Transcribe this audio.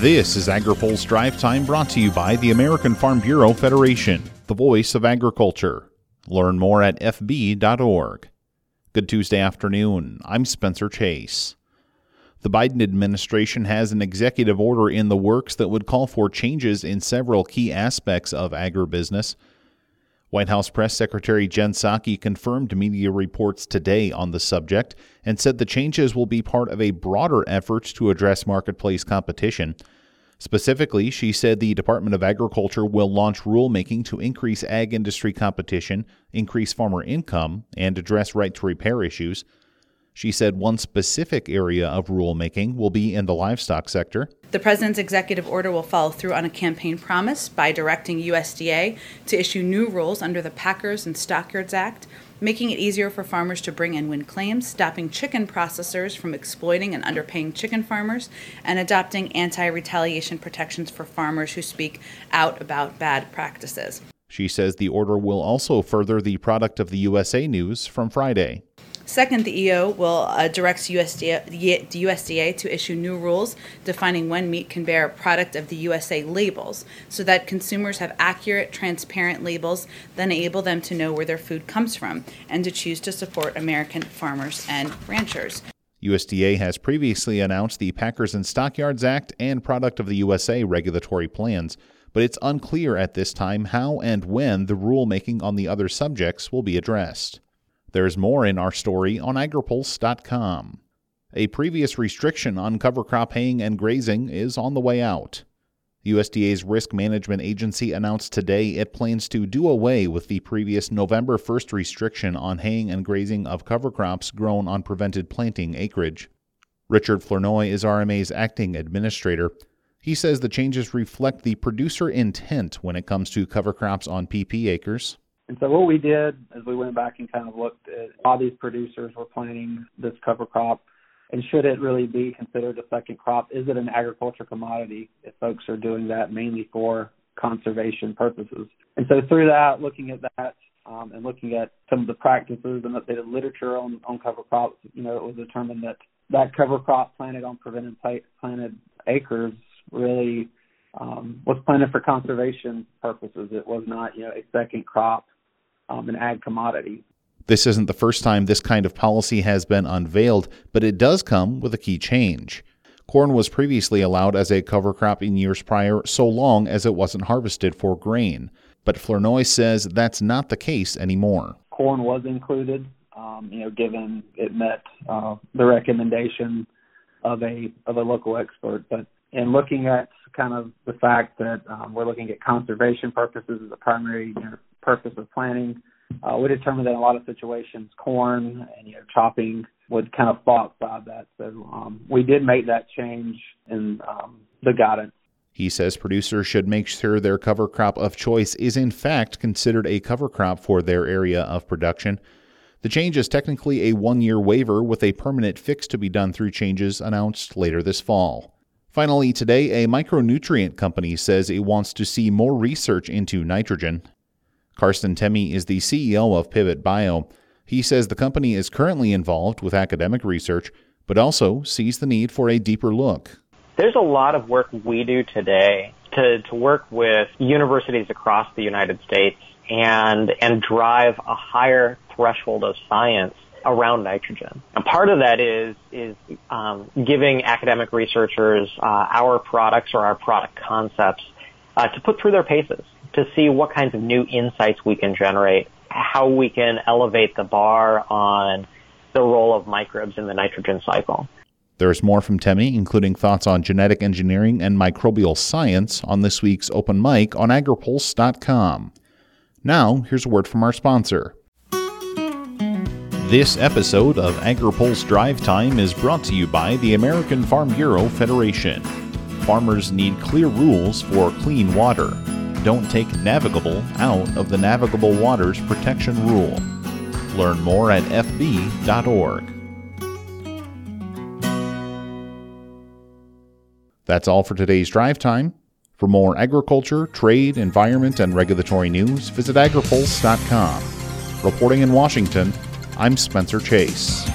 This is AgriPulse Drive Time brought to you by the American Farm Bureau Federation, the voice of agriculture. Learn more at fb.org. Good Tuesday afternoon. I'm Spencer Chase. The Biden administration has an executive order in the works that would call for changes in several key aspects of agribusiness. White House Press Secretary Jen Psaki confirmed media reports today on the subject and said the changes will be part of a broader effort to address marketplace competition. Specifically, she said the Department of Agriculture will launch rulemaking to increase ag industry competition, increase farmer income, and address right to repair issues. She said one specific area of rulemaking will be in the livestock sector. The President's executive order will follow through on a campaign promise by directing USDA to issue new rules under the Packers and Stockyards Act, making it easier for farmers to bring and win claims, stopping chicken processors from exploiting and underpaying chicken farmers, and adopting anti retaliation protections for farmers who speak out about bad practices. She says the order will also further the product of the USA news from Friday. Second, the EO will uh, direct USDA, the USDA to issue new rules defining when meat can bear product of the USA labels so that consumers have accurate, transparent labels that enable them to know where their food comes from and to choose to support American farmers and ranchers. USDA has previously announced the Packers and Stockyards Act and Product of the USA regulatory plans, but it's unclear at this time how and when the rulemaking on the other subjects will be addressed. There's more in our story on agripulse.com. A previous restriction on cover crop haying and grazing is on the way out. USDA's Risk Management Agency announced today it plans to do away with the previous November 1st restriction on haying and grazing of cover crops grown on prevented planting acreage. Richard Flournoy is RMA's acting administrator. He says the changes reflect the producer intent when it comes to cover crops on PP acres. And so what we did is we went back and kind of looked at how these producers were planting this cover crop and should it really be considered a second crop? Is it an agriculture commodity if folks are doing that mainly for conservation purposes? And so through that, looking at that um, and looking at some of the practices and updated literature on, on cover crops, you know, it was determined that that cover crop planted on prevented planted acres really um, was planted for conservation purposes. It was not, you know, a second crop um, an ag commodity. This isn't the first time this kind of policy has been unveiled, but it does come with a key change. Corn was previously allowed as a cover crop in years prior, so long as it wasn't harvested for grain. But Flournoy says that's not the case anymore. Corn was included, um, you know, given it met uh, the recommendation of a of a local expert. But in looking at kind of the fact that um, we're looking at conservation purposes as a primary you know, purpose of planting. Uh, we determined that in a lot of situations, corn and you know chopping would kind of fall outside that. So um, we did make that change in um, the guidance. He says producers should make sure their cover crop of choice is in fact considered a cover crop for their area of production. The change is technically a one year waiver with a permanent fix to be done through changes announced later this fall. Finally, today, a micronutrient company says it wants to see more research into nitrogen. Karsten Temme is the CEO of Pivot Bio. He says the company is currently involved with academic research, but also sees the need for a deeper look. There's a lot of work we do today to, to work with universities across the United States and, and drive a higher threshold of science around nitrogen. And part of that is is um, giving academic researchers uh, our products or our product concepts uh, to put through their paces to see what kinds of new insights we can generate, how we can elevate the bar on the role of microbes in the nitrogen cycle. There's more from Temme, including thoughts on genetic engineering and microbial science on this week's open mic on agripulse.com. Now, here's a word from our sponsor. This episode of AgriPulse Drive Time is brought to you by the American Farm Bureau Federation. Farmers need clear rules for clean water don't take navigable out of the Navigable Waters Protection Rule. Learn more at fb.org. That's all for today's drive time. For more agriculture, trade, environment, and regulatory news, visit agripulse.com. Reporting in Washington, I'm Spencer Chase.